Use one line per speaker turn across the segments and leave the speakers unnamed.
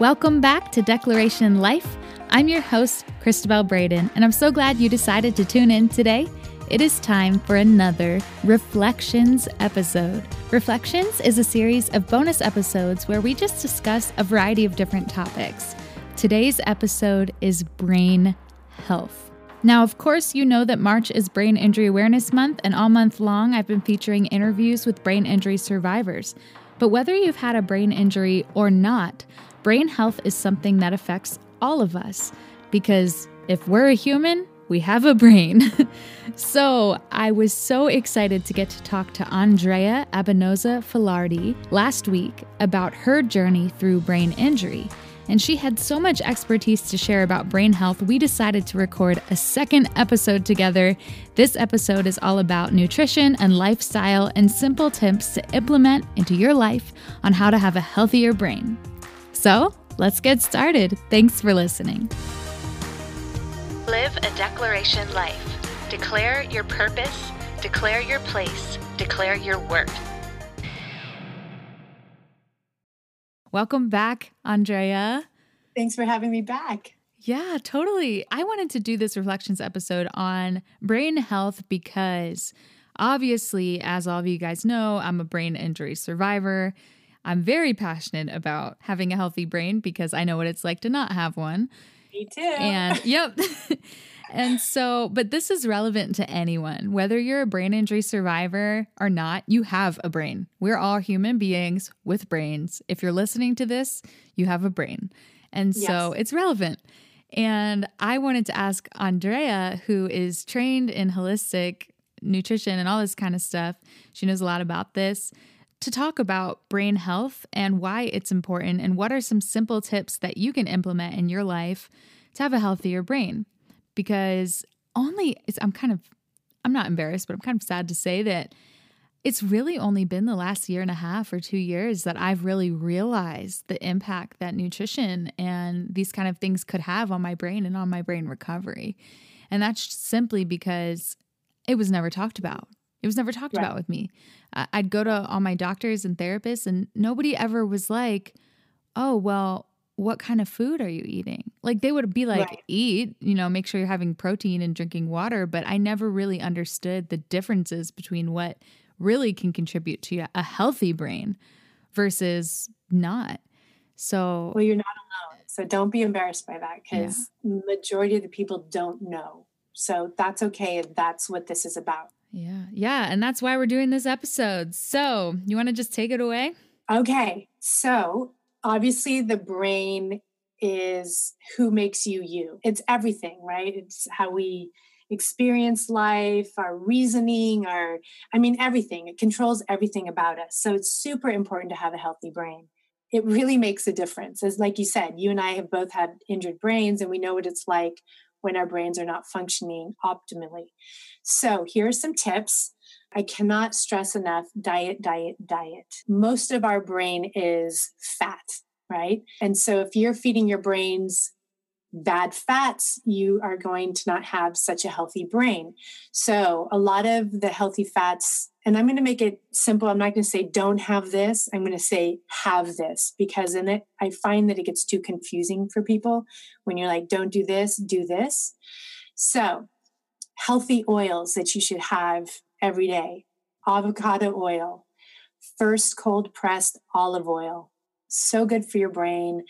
Welcome back to Declaration Life. I'm your host, Christabel Braden, and I'm so glad you decided to tune in today. It is time for another Reflections episode. Reflections is a series of bonus episodes where we just discuss a variety of different topics. Today's episode is brain health. Now, of course, you know that March is Brain Injury Awareness Month, and all month long I've been featuring interviews with brain injury survivors. But whether you've had a brain injury or not, brain health is something that affects all of us. Because if we're a human, we have a brain. so I was so excited to get to talk to Andrea Abenoza Filardi last week about her journey through brain injury and she had so much expertise to share about brain health, we decided to record a second episode together. This episode is all about nutrition and lifestyle and simple tips to implement into your life on how to have a healthier brain. So, let's get started. Thanks for listening.
Live a declaration life. Declare your purpose, declare your place, declare your worth.
Welcome back, Andrea.
Thanks for having me back.
Yeah, totally. I wanted to do this reflections episode on brain health because obviously, as all of you guys know, I'm a brain injury survivor. I'm very passionate about having a healthy brain because I know what it's like to not have one.
Me too.
And yep. And so, but this is relevant to anyone, whether you're a brain injury survivor or not, you have a brain. We're all human beings with brains. If you're listening to this, you have a brain. And so yes. it's relevant. And I wanted to ask Andrea, who is trained in holistic nutrition and all this kind of stuff, she knows a lot about this, to talk about brain health and why it's important and what are some simple tips that you can implement in your life to have a healthier brain because only I'm kind of I'm not embarrassed, but I'm kind of sad to say that it's really only been the last year and a half or two years that I've really realized the impact that nutrition and these kind of things could have on my brain and on my brain recovery. And that's simply because it was never talked about. It was never talked right. about with me. I'd go to all my doctors and therapists, and nobody ever was like, oh, well, what kind of food are you eating? Like they would be like, right. eat, you know, make sure you're having protein and drinking water. But I never really understood the differences between what really can contribute to a healthy brain versus not. So,
well, you're not alone. So don't be embarrassed by that because yeah. majority of the people don't know. So that's okay. That's what this is about.
Yeah. Yeah. And that's why we're doing this episode. So you want to just take it away?
Okay. So obviously the brain is who makes you you. It's everything, right? It's how we experience life, our reasoning, our, I mean, everything. It controls everything about us. So it's super important to have a healthy brain. It really makes a difference. As like you said, you and I have both had injured brains and we know what it's like when our brains are not functioning optimally. So here are some tips I cannot stress enough diet, diet, diet. Most of our brain is fat, right? And so if you're feeding your brains bad fats, you are going to not have such a healthy brain. So, a lot of the healthy fats, and I'm going to make it simple. I'm not going to say don't have this. I'm going to say have this because in it, I find that it gets too confusing for people when you're like, don't do this, do this. So, healthy oils that you should have every day avocado oil, first cold pressed olive oil. So good for your brain.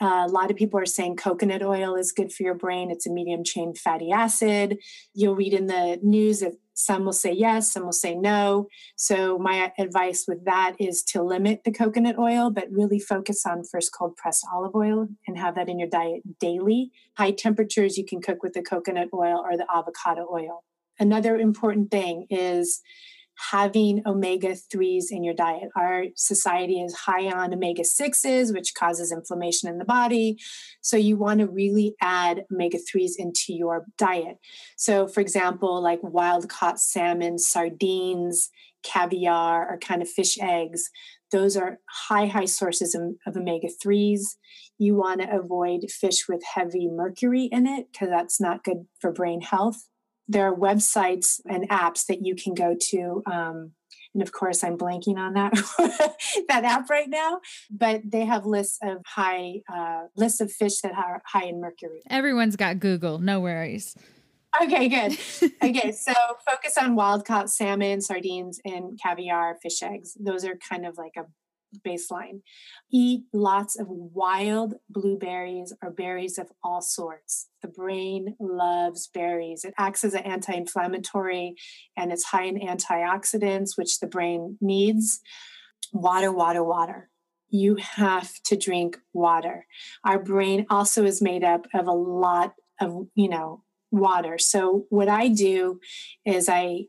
Uh, a lot of people are saying coconut oil is good for your brain. It's a medium chain fatty acid. You'll read in the news that some will say yes, some will say no. So, my advice with that is to limit the coconut oil, but really focus on first cold pressed olive oil and have that in your diet daily. High temperatures, you can cook with the coconut oil or the avocado oil. Another important thing is having omega 3s in your diet. Our society is high on omega 6s, which causes inflammation in the body. So, you want to really add omega 3s into your diet. So, for example, like wild caught salmon, sardines, caviar, or kind of fish eggs. Those are high, high sources of, of omega 3s. You want to avoid fish with heavy mercury in it because that's not good for brain health there are websites and apps that you can go to. Um, and of course, I'm blanking on that that app right now. But they have lists of high uh, lists of fish that are high in mercury.
Everyone's got Google. No worries.
Okay, good. okay, so focus on wild caught salmon, sardines, and caviar, fish eggs. Those are kind of like a baseline. Eat lots of wild blueberries or berries of all sorts. The brain loves berries. It acts as an anti inflammatory and it's high in antioxidants, which the brain needs. Water, water, water. You have to drink water. Our brain also is made up of a lot of, you know, water. So what I do is I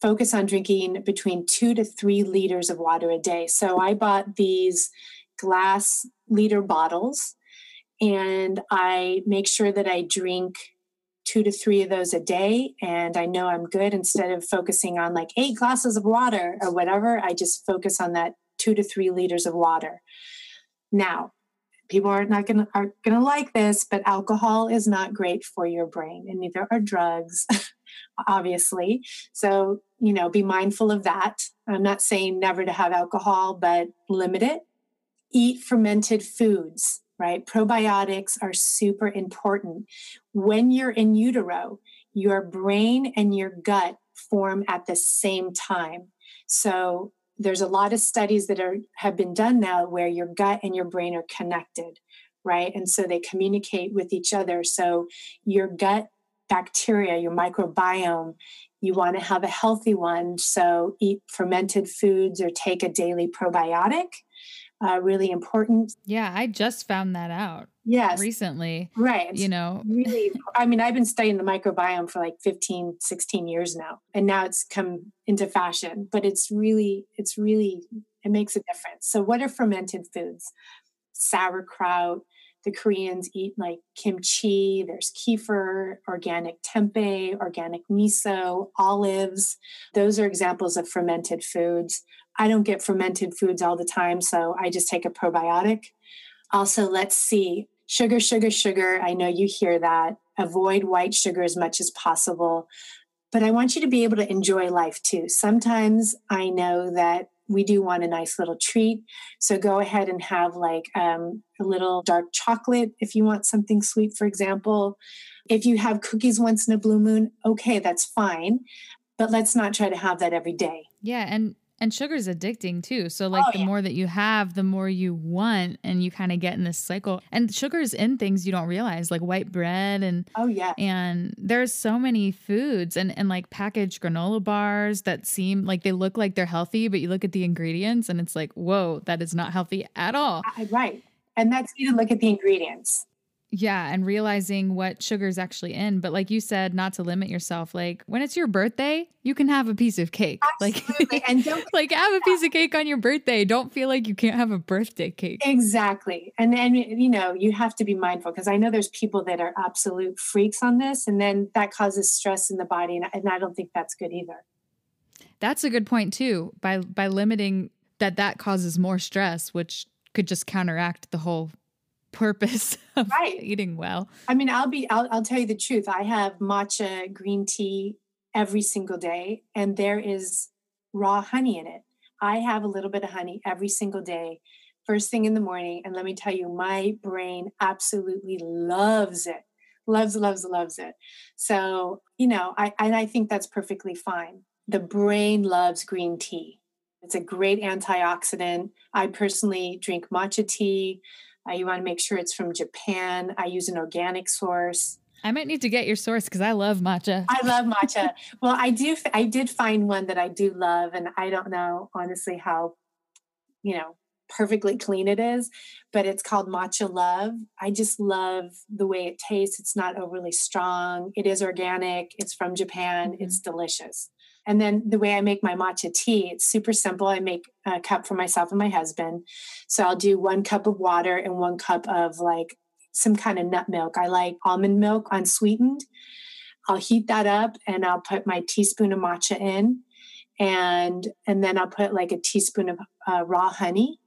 focus on drinking between two to three liters of water a day. So I bought these glass liter bottles and I make sure that I drink two to three of those a day and I know I'm good instead of focusing on like eight glasses of water or whatever. I just focus on that two to three liters of water. Now, people are not gonna are gonna like this, but alcohol is not great for your brain, and neither are drugs. obviously. So, you know, be mindful of that. I'm not saying never to have alcohol, but limit it. Eat fermented foods, right? Probiotics are super important. When you're in utero, your brain and your gut form at the same time. So, there's a lot of studies that are have been done now where your gut and your brain are connected right and so they communicate with each other so your gut bacteria, your microbiome, you want to have a healthy one. So eat fermented foods or take a daily probiotic. Uh, really important.
Yeah, I just found that out.
Yes.
Recently.
Right.
You know,
really, I mean, I've been studying the microbiome for like 15, 16 years now, and now it's come into fashion, but it's really, it's really, it makes a difference. So, what are fermented foods? Sauerkraut, the Koreans eat like kimchi, there's kefir, organic tempeh, organic miso, olives. Those are examples of fermented foods. I don't get fermented foods all the time, so I just take a probiotic. Also, let's see sugar, sugar, sugar. I know you hear that. Avoid white sugar as much as possible. But I want you to be able to enjoy life too. Sometimes I know that we do want a nice little treat. So go ahead and have like um, a little dark chocolate if you want something sweet, for example. If you have cookies once in a blue moon, okay, that's fine. But let's not try to have that every day.
Yeah. And and sugar is addicting too. So like oh, the yeah. more that you have, the more you want and you kind of get in this cycle. And sugar is in things you don't realize, like white bread and
Oh yeah.
And there's so many foods and, and like packaged granola bars that seem like they look like they're healthy, but you look at the ingredients and it's like, whoa, that is not healthy at all.
right. And that's you to look at the ingredients.
Yeah, and realizing what sugar's actually in. But like you said, not to limit yourself. Like when it's your birthday, you can have a piece of cake.
Absolutely. Like and don't
like have a piece of cake on your birthday. Don't feel like you can't have a birthday cake.
Exactly. And then you know, you have to be mindful because I know there's people that are absolute freaks on this and then that causes stress in the body and, and I don't think that's good either.
That's a good point too. By by limiting that that causes more stress, which could just counteract the whole purpose of right. eating well.
I mean, I'll be I'll, I'll tell you the truth. I have matcha green tea every single day and there is raw honey in it. I have a little bit of honey every single day first thing in the morning and let me tell you my brain absolutely loves it. Loves loves loves it. So, you know, I and I think that's perfectly fine. The brain loves green tea. It's a great antioxidant. I personally drink matcha tea. Uh, you want to make sure it's from Japan. I use an organic source.
I might need to get your source because I love matcha.
I love matcha. well, I do. I did find one that I do love, and I don't know honestly how, you know, perfectly clean it is, but it's called Matcha Love. I just love the way it tastes. It's not overly strong. It is organic. It's from Japan. Mm-hmm. It's delicious. And then the way I make my matcha tea, it's super simple. I make a cup for myself and my husband. So I'll do one cup of water and one cup of like some kind of nut milk. I like almond milk unsweetened. I'll heat that up and I'll put my teaspoon of matcha in and and then I'll put like a teaspoon of uh, raw honey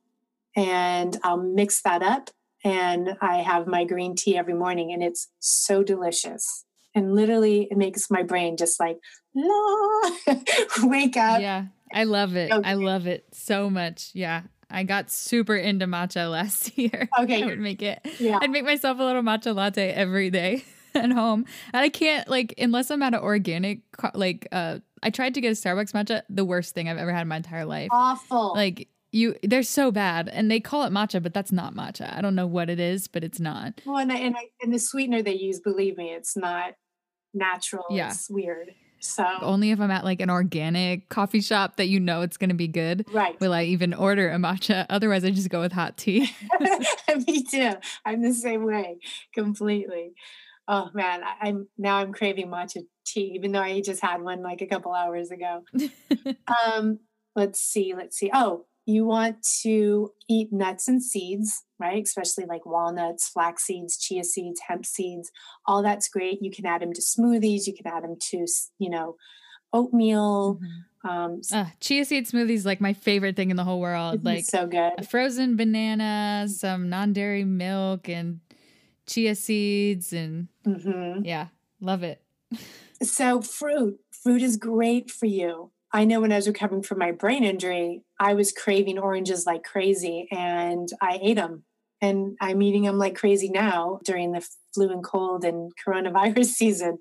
and I'll mix that up and I have my green tea every morning and it's so delicious. And literally, it makes my brain just like, la, wake up.
Yeah, I love it. Okay. I love it so much. Yeah. I got super into matcha last year.
Okay.
I would make it. Yeah. I'd make myself a little matcha latte every day at home. And I can't like unless I'm at an organic like uh I tried to get a Starbucks matcha, the worst thing I've ever had in my entire life.
Awful.
Like you they're so bad and they call it matcha but that's not matcha i don't know what it is but it's not
well and, and, and the sweetener they use believe me it's not natural yeah. it's weird so
only if I'm at like an organic coffee shop that you know it's going to be good.
Right.
Will I even order a matcha? Otherwise, I just go with hot tea.
Me too. I'm the same way completely. Oh man, I, am now I'm craving matcha tea, even though I just had one like a couple hours ago. um, let's see, let's see. Oh, you want to eat nuts and seeds, right? Especially like walnuts, flax seeds, chia seeds, hemp seeds. All that's great. You can add them to smoothies. You can add them to, you know, oatmeal.
Mm-hmm. Um, uh, chia seed smoothies like my favorite thing in the whole world. Like
so good.
A frozen banana, some non-dairy milk, and chia seeds, and mm-hmm. yeah, love it.
so fruit, fruit is great for you. I know when I was recovering from my brain injury, I was craving oranges like crazy and I ate them. And I'm eating them like crazy now during the flu and cold and coronavirus season.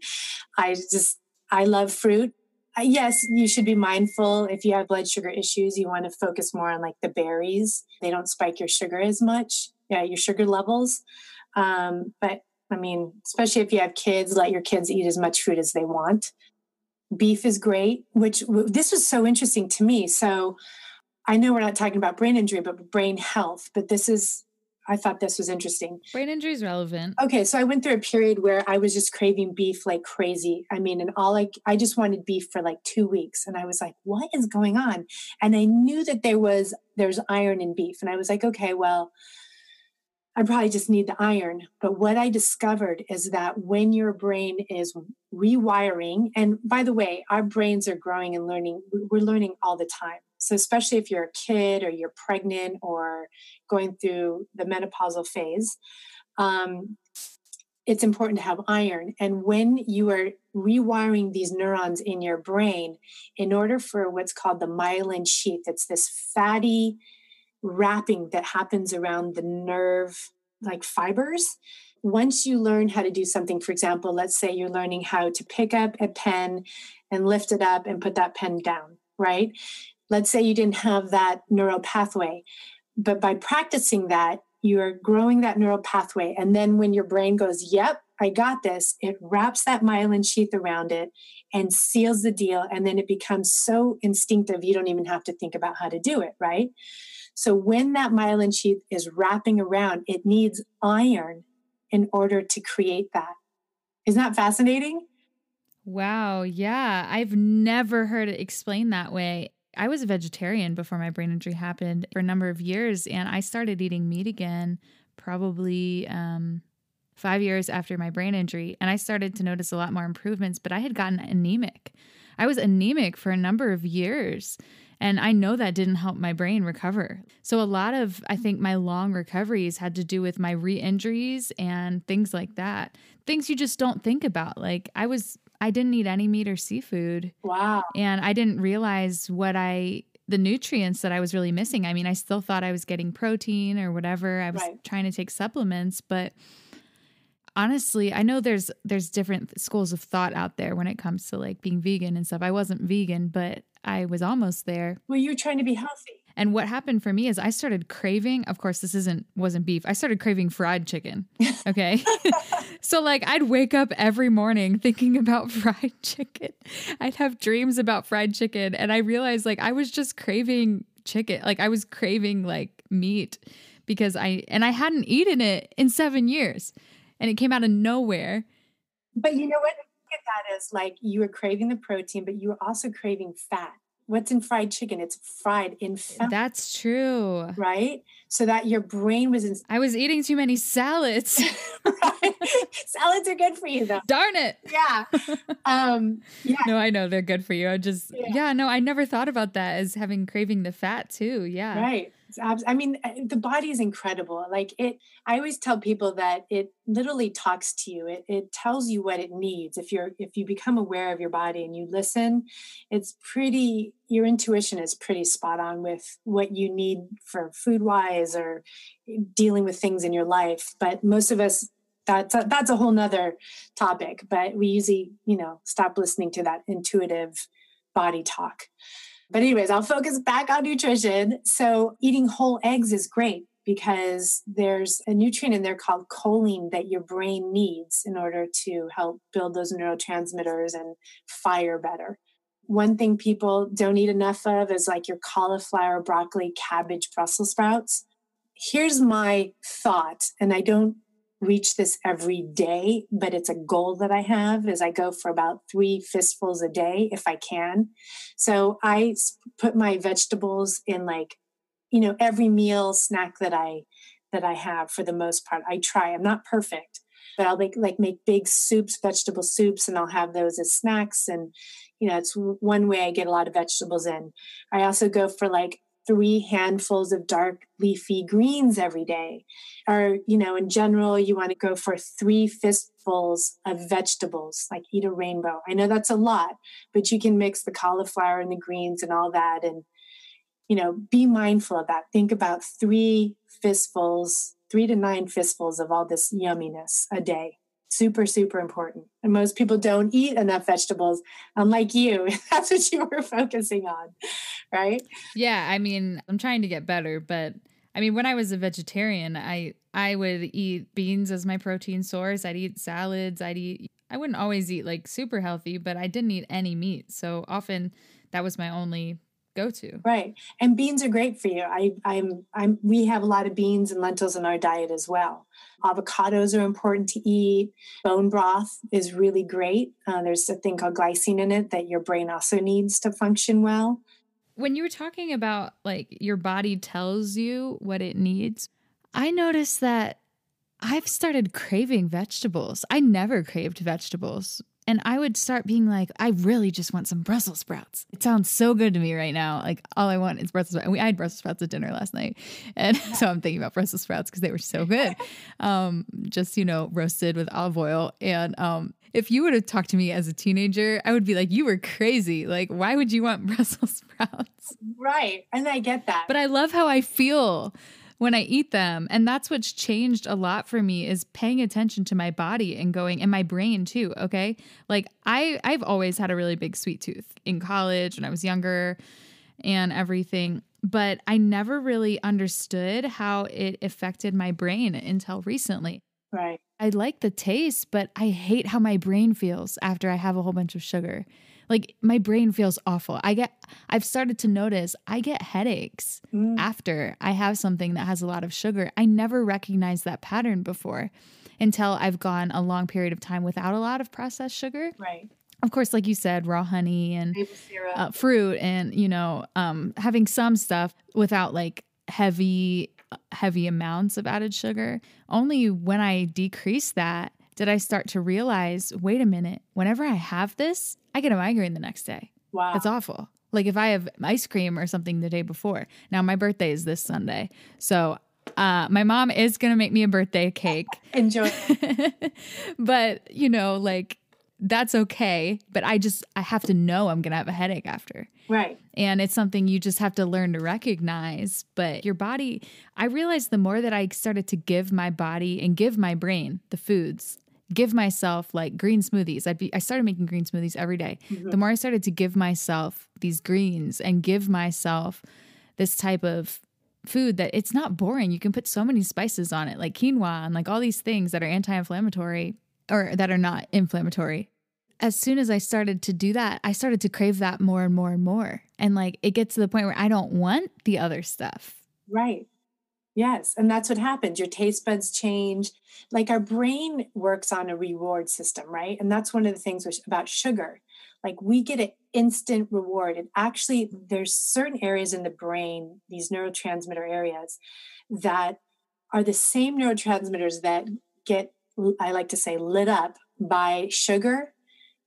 I just, I love fruit. Yes, you should be mindful if you have blood sugar issues. You want to focus more on like the berries. They don't spike your sugar as much, yeah, your sugar levels. Um, but I mean, especially if you have kids, let your kids eat as much fruit as they want beef is great which this was so interesting to me. So i know we're not talking about brain injury but brain health but this is i thought this was interesting.
Brain injury is relevant.
Okay so i went through a period where i was just craving beef like crazy. I mean and all like i just wanted beef for like two weeks and i was like what is going on? And i knew that there was there's iron in beef and i was like okay well I probably just need the iron. But what I discovered is that when your brain is rewiring, and by the way, our brains are growing and learning, we're learning all the time. So, especially if you're a kid or you're pregnant or going through the menopausal phase, um, it's important to have iron. And when you are rewiring these neurons in your brain, in order for what's called the myelin sheath, it's this fatty, wrapping that happens around the nerve like fibers. Once you learn how to do something for example let's say you're learning how to pick up a pen and lift it up and put that pen down right? Let's say you didn't have that neural pathway but by practicing that you're growing that neural pathway. And then when your brain goes yep i got this it wraps that myelin sheath around it and seals the deal and then it becomes so instinctive you don't even have to think about how to do it right so when that myelin sheath is wrapping around, it needs iron in order to create that. Isn't that fascinating?
Wow. Yeah. I've never heard it explained that way. I was a vegetarian before my brain injury happened for a number of years, and I started eating meat again probably um, five years after my brain injury. And I started to notice a lot more improvements, but I had gotten anemic. I was anemic for a number of years. And I know that didn't help my brain recover. So a lot of, I think, my long recoveries had to do with my re injuries and things like that. Things you just don't think about. Like I was, I didn't eat any meat or seafood.
Wow.
And I didn't realize what I, the nutrients that I was really missing. I mean, I still thought I was getting protein or whatever. I was right. trying to take supplements, but honestly i know there's there's different schools of thought out there when it comes to like being vegan and stuff i wasn't vegan but I was almost there.
Well, you're trying to be healthy.
And what happened for me is I started craving, of course, this isn't wasn't beef. I started craving fried chicken. Okay. so like I'd wake up every morning thinking about fried chicken. I'd have dreams about fried chicken and I realized like I was just craving chicken. Like I was craving like meat because I and I hadn't eaten it in 7 years. And it came out of nowhere.
But you know what? At that as like you were craving the protein, but you were also craving fat. What's in fried chicken? It's fried in fat.
That's true.
Right? So that your brain was in.
I was eating too many salads.
right? Salads are good for you, though.
Darn it.
Yeah. Um, yeah.
No, I know they're good for you. I just, yeah. yeah, no, I never thought about that as having craving the fat too. Yeah.
Right. I mean, eh, the body is incredible. Like it, I always tell people that it literally talks to you. It, it tells you what it needs. If you're, if you become aware of your body and you listen, it's pretty, your intuition is pretty spot on with what you need for food wise or dealing with things in your life. But most of us, that's a, that's a whole nother topic, but we usually, you know, stop listening to that intuitive body talk. But, anyways, I'll focus back on nutrition. So, eating whole eggs is great because there's a nutrient in there called choline that your brain needs in order to help build those neurotransmitters and fire better. One thing people don't eat enough of is like your cauliflower, broccoli, cabbage, Brussels sprouts. Here's my thought, and I don't reach this every day, but it's a goal that I have is I go for about three fistfuls a day if I can. So I put my vegetables in like, you know, every meal snack that I that I have for the most part. I try. I'm not perfect, but I'll make like make big soups, vegetable soups, and I'll have those as snacks. And you know, it's one way I get a lot of vegetables in. I also go for like three handfuls of dark leafy greens every day. Or, you know, in general, you want to go for three fistfuls of vegetables, like eat a rainbow. I know that's a lot, but you can mix the cauliflower and the greens and all that. And, you know, be mindful of that. Think about three fistfuls, three to nine fistfuls of all this yumminess a day super super important. And most people don't eat enough vegetables unlike you. That's what you were focusing on right?
Yeah i mean i'm trying to get better but i mean when i was a vegetarian i i would eat beans as my protein source. I'd eat salads. I'd eat i wouldn't always eat like super healthy but i didn't eat any meat. So often that was my only go to.
Right. And beans are great for you. I I'm I'm we have a lot of beans and lentils in our diet as well. Avocados are important to eat. Bone broth is really great. Uh, there's a thing called glycine in it that your brain also needs to function well.
When you were talking about like your body tells you what it needs, I noticed that I've started craving vegetables. I never craved vegetables and I would start being like, I really just want some Brussels sprouts. It sounds so good to me right now. Like all I want is Brussels sprouts. And we I had Brussels sprouts at dinner last night, and so I'm thinking about Brussels sprouts because they were so good. Um, just you know, roasted with olive oil. And um, if you would have talked to me as a teenager, I would be like, you were crazy. Like, why would you want Brussels sprouts?
Right, and I get that.
But I love how I feel when I eat them. And that's what's changed a lot for me is paying attention to my body and going and my brain too, okay? Like I I've always had a really big sweet tooth in college when I was younger and everything, but I never really understood how it affected my brain until recently.
Right.
I like the taste, but I hate how my brain feels after I have a whole bunch of sugar. Like my brain feels awful. I get I've started to notice I get headaches mm. after I have something that has a lot of sugar. I never recognized that pattern before until I've gone a long period of time without a lot of processed sugar.
Right.
Of course, like you said, raw honey and uh, fruit, and you know, um, having some stuff without like heavy, heavy amounts of added sugar. Only when I decrease that did I start to realize wait a minute, whenever I have this, I get a migraine the next day.
Wow.
That's awful. Like if I have ice cream or something the day before. Now, my birthday is this Sunday. So uh, my mom is going to make me a birthday cake.
Enjoy.
but, you know, like that's okay. But I just, I have to know I'm going to have a headache after.
Right.
And it's something you just have to learn to recognize. But your body, I realized the more that I started to give my body and give my brain the foods give myself like green smoothies. I'd be I started making green smoothies every day. Mm-hmm. The more I started to give myself these greens and give myself this type of food that it's not boring. You can put so many spices on it, like quinoa and like all these things that are anti-inflammatory or that are not inflammatory. As soon as I started to do that, I started to crave that more and more and more. And like it gets to the point where I don't want the other stuff.
Right. Yes. And that's what happens. Your taste buds change. Like our brain works on a reward system, right? And that's one of the things about sugar. Like we get an instant reward. And actually, there's certain areas in the brain, these neurotransmitter areas, that are the same neurotransmitters that get, I like to say, lit up by sugar,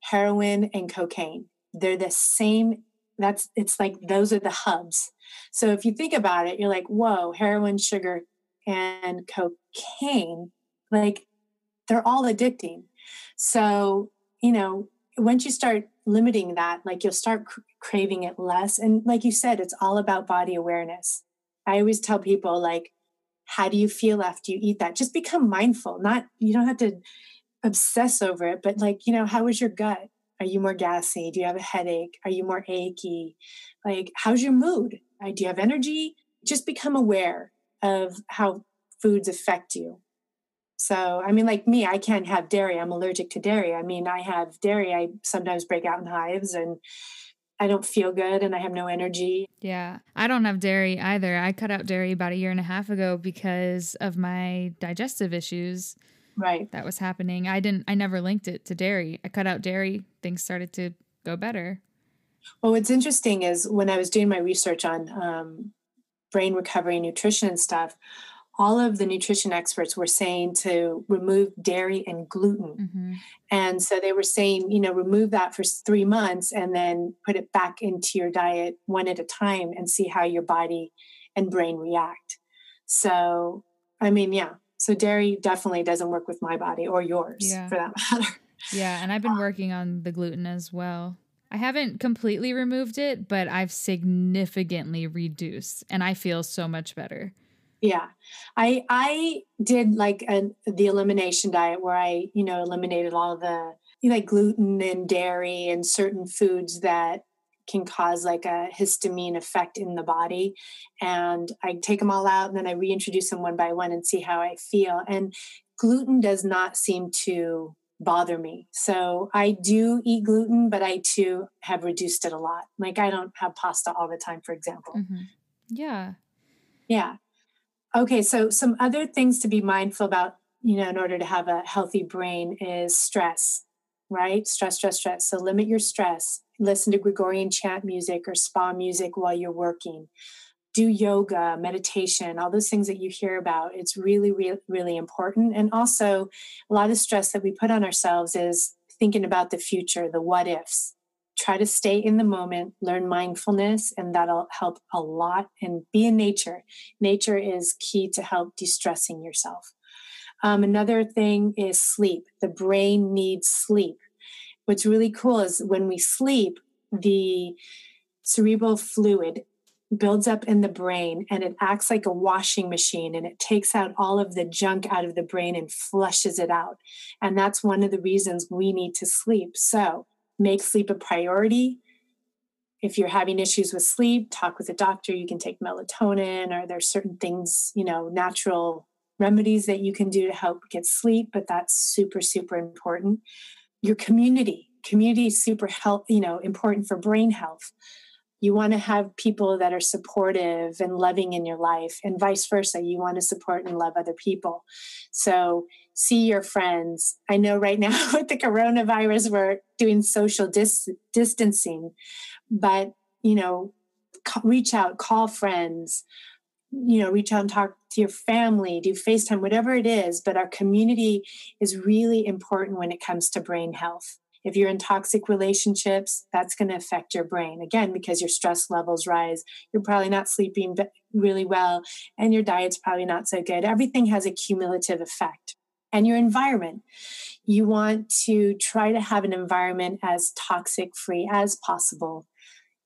heroin, and cocaine. They're the same that's it's like those are the hubs. So if you think about it, you're like, whoa, heroin, sugar, and cocaine, like they're all addicting. So, you know, once you start limiting that, like you'll start cr- craving it less. And like you said, it's all about body awareness. I always tell people, like, how do you feel after you eat that? Just become mindful. Not, you don't have to obsess over it, but like, you know, how is your gut? Are you more gassy? Do you have a headache? Are you more achy? Like, how's your mood? Do you have energy? Just become aware of how foods affect you. So, I mean, like me, I can't have dairy. I'm allergic to dairy. I mean, I have dairy. I sometimes break out in hives and I don't feel good and I have no energy.
Yeah. I don't have dairy either. I cut out dairy about a year and a half ago because of my digestive issues.
Right.
That was happening. I didn't, I never linked it to dairy. I cut out dairy, things started to go better.
Well, what's interesting is when I was doing my research on um, brain recovery, nutrition, and stuff, all of the nutrition experts were saying to remove dairy and gluten. Mm-hmm. And so they were saying, you know, remove that for three months and then put it back into your diet one at a time and see how your body and brain react. So, I mean, yeah. So dairy definitely doesn't work with my body or yours yeah. for that matter.
Yeah. And I've been um, working on the gluten as well. I haven't completely removed it, but I've significantly reduced and I feel so much better.
Yeah. I I did like a, the elimination diet where I, you know, eliminated all the like gluten and dairy and certain foods that can cause like a histamine effect in the body and I take them all out and then I reintroduce them one by one and see how I feel and gluten does not seem to bother me. So I do eat gluten, but I too have reduced it a lot. Like I don't have pasta all the time, for example. Mm-hmm.
Yeah.
Yeah. Okay. So some other things to be mindful about, you know, in order to have a healthy brain is stress, right? Stress, stress, stress. So limit your stress. Listen to Gregorian chant music or spa music while you're working do yoga, meditation, all those things that you hear about. It's really, really, really important. And also, a lot of stress that we put on ourselves is thinking about the future, the what ifs. Try to stay in the moment, learn mindfulness, and that'll help a lot. And be in nature. Nature is key to help de stressing yourself. Um, another thing is sleep. The brain needs sleep. What's really cool is when we sleep, the cerebral fluid builds up in the brain and it acts like a washing machine and it takes out all of the junk out of the brain and flushes it out. And that's one of the reasons we need to sleep. So make sleep a priority. If you're having issues with sleep, talk with a doctor. You can take melatonin or there's certain things, you know, natural remedies that you can do to help get sleep, but that's super, super important. Your community, community is super help, you know, important for brain health. You want to have people that are supportive and loving in your life and vice versa you want to support and love other people. So see your friends. I know right now with the coronavirus we're doing social dis- distancing but you know reach out call friends you know reach out and talk to your family do facetime whatever it is but our community is really important when it comes to brain health if you're in toxic relationships, that's going to affect your brain again because your stress levels rise. You're probably not sleeping really well, and your diet's probably not so good. Everything has a cumulative effect. And your environment. You want to try to have an environment as toxic free as possible.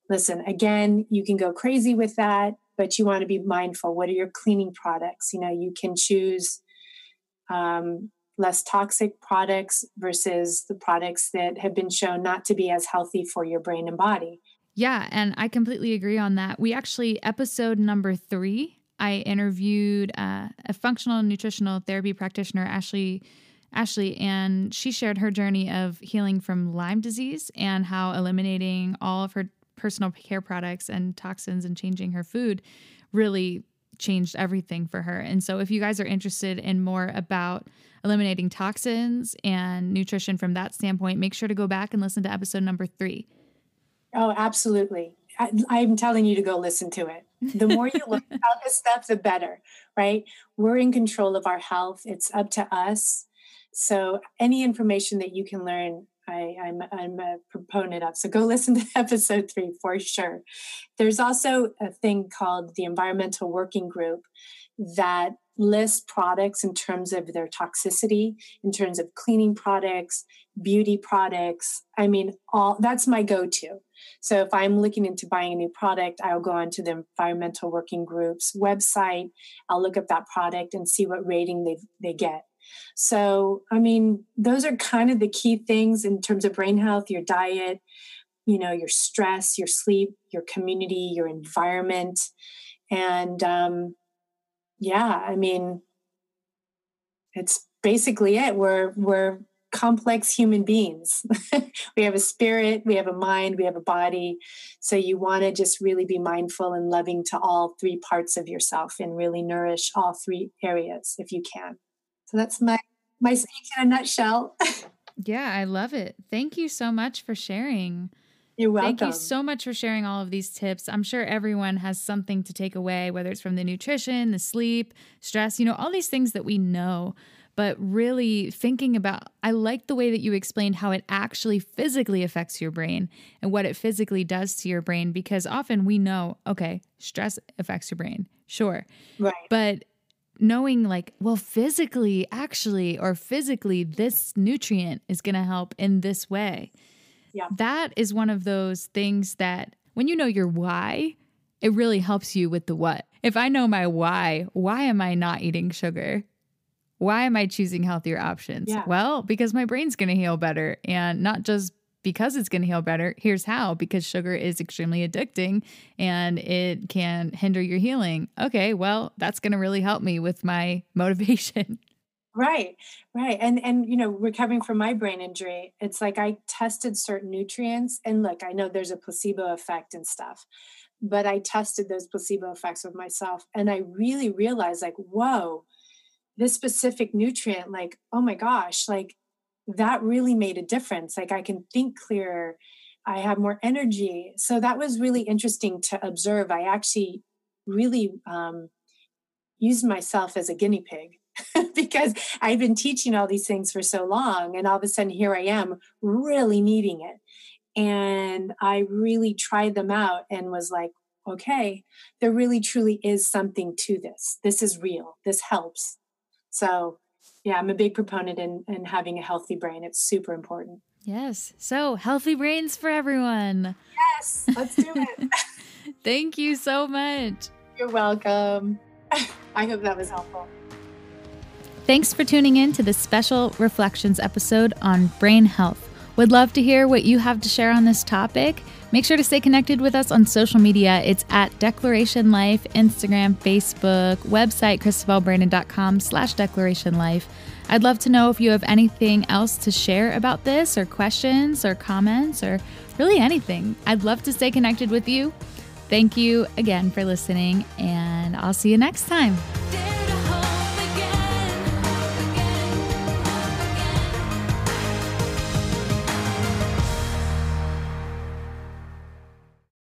Listen, again, you can go crazy with that, but you want to be mindful. What are your cleaning products? You know, you can choose um, less toxic products versus the products that have been shown not to be as healthy for your brain and body.
Yeah, and I completely agree on that. We actually, episode number three, I interviewed uh, a functional nutritional therapy practitioner, Ashley. Ashley, and she shared her journey of healing from Lyme disease and how eliminating all of her personal care products and toxins and changing her food really changed everything for her. And so, if you guys are interested in more about eliminating toxins and nutrition from that standpoint, make sure to go back and listen to episode number three.
Oh, absolutely. I, am telling you to go listen to it. The more you learn about this stuff, the better, right? We're in control of our health. It's up to us. So, any information that you can learn, I, am I'm, I'm a proponent of. So go listen to episode three for sure. There's also a thing called the Environmental Working Group that lists products in terms of their toxicity, in terms of cleaning products, beauty products. I mean, all that's my go-to. So if I'm looking into buying a new product, I'll go onto the Environmental Working Group's website. I'll look up that product and see what rating they they get. So, I mean, those are kind of the key things in terms of brain health, your diet, you know, your stress, your sleep, your community, your environment. And um, yeah, I mean, it's basically it. We're, we're, complex human beings. we have a spirit, we have a mind, we have a body. So you want to just really be mindful and loving to all three parts of yourself and really nourish all three areas if you can. So that's my my speech in a nutshell.
yeah, I love it. Thank you so much for sharing.
You're welcome.
Thank you so much for sharing all of these tips. I'm sure everyone has something to take away, whether it's from the nutrition, the sleep, stress, you know, all these things that we know. But really thinking about, I like the way that you explained how it actually physically affects your brain and what it physically does to your brain, because often we know, okay, stress affects your brain, sure.
Right.
But knowing like well physically actually or physically this nutrient is going to help in this way.
Yeah.
That is one of those things that when you know your why it really helps you with the what. If i know my why why am i not eating sugar? Why am i choosing healthier options?
Yeah.
well because my brain's going to heal better and not just because it's going to heal better. Here's how because sugar is extremely addicting and it can hinder your healing. Okay, well, that's going to really help me with my motivation.
Right, right. And and you know, recovering from my brain injury, it's like I tested certain nutrients and look, I know there's a placebo effect and stuff. But I tested those placebo effects with myself and I really realized like, whoa, this specific nutrient like, oh my gosh, like that really made a difference. Like I can think clearer, I have more energy. So that was really interesting to observe. I actually really um, used myself as a guinea pig because I've been teaching all these things for so long, and all of a sudden here I am really needing it. And I really tried them out and was like, okay, there really truly is something to this. This is real. This helps. So yeah, I'm a big proponent in, in having a healthy brain. It's super important.
Yes. So, healthy brains for everyone.
Yes, let's do it.
Thank you so much.
You're welcome. I hope that was helpful.
Thanks for tuning in to this special reflections episode on brain health. Would love to hear what you have to share on this topic. Make sure to stay connected with us on social media. It's at Declaration Life, Instagram, Facebook, website, ChristabelBraden.com slash Declaration Life. I'd love to know if you have anything else to share about this or questions or comments or really anything. I'd love to stay connected with you. Thank you again for listening, and I'll see you next time.